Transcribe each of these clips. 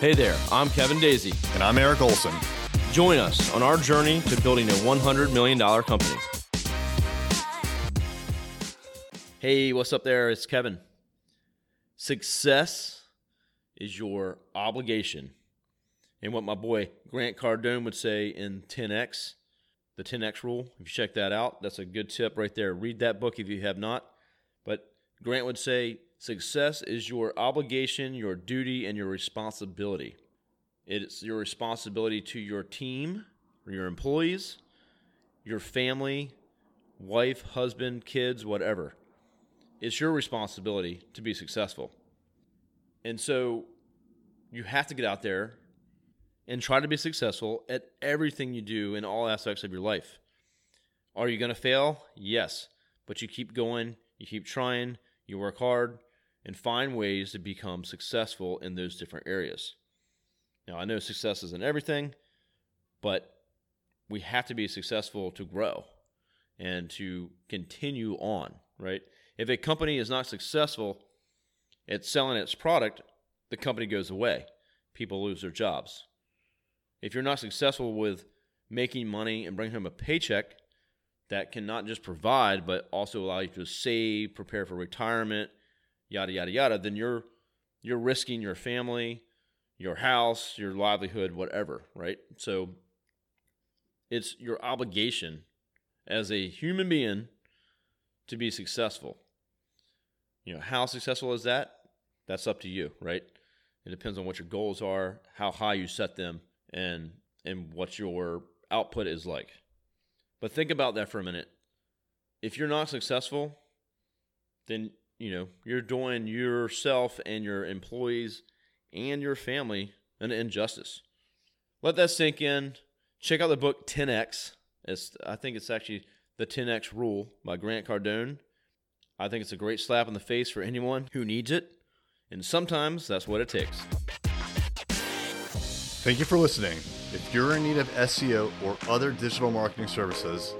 Hey there, I'm Kevin Daisey. And I'm Eric Olson. Join us on our journey to building a $100 million company. Hey, what's up there? It's Kevin. Success is your obligation. And what my boy Grant Cardone would say in 10X, the 10X rule, if you check that out, that's a good tip right there. Read that book if you have not. But Grant would say success is your obligation, your duty, and your responsibility. It's your responsibility to your team, your employees, your family, wife, husband, kids, whatever. It's your responsibility to be successful. And so you have to get out there and try to be successful at everything you do in all aspects of your life. Are you going to fail? Yes. But you keep going, you keep trying, you work hard, and find ways to become successful in those different areas. Now, I know success isn't everything, but we have to be successful to grow and to continue on, right? If a company is not successful at selling its product, the company goes away. People lose their jobs. If you're not successful with making money and bringing home a paycheck that can not just provide, but also allow you to save, prepare for retirement, yada yada yada, then you're you're risking your family, your house, your livelihood, whatever, right? So it's your obligation as a human being to be successful. You know, how successful is that? That's up to you, right? It depends on what your goals are, how high you set them, and and what your output is like. But think about that for a minute. If you're not successful, then you know you're doing yourself and your employees and your family an injustice. Let that sink in. Check out the book 10x. It's, I think it's actually the 10x Rule by Grant Cardone. I think it's a great slap in the face for anyone who needs it, and sometimes that's what it takes. Thank you for listening. If you're in need of SEO or other digital marketing services,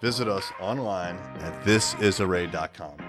visit us online at thisisarray.com.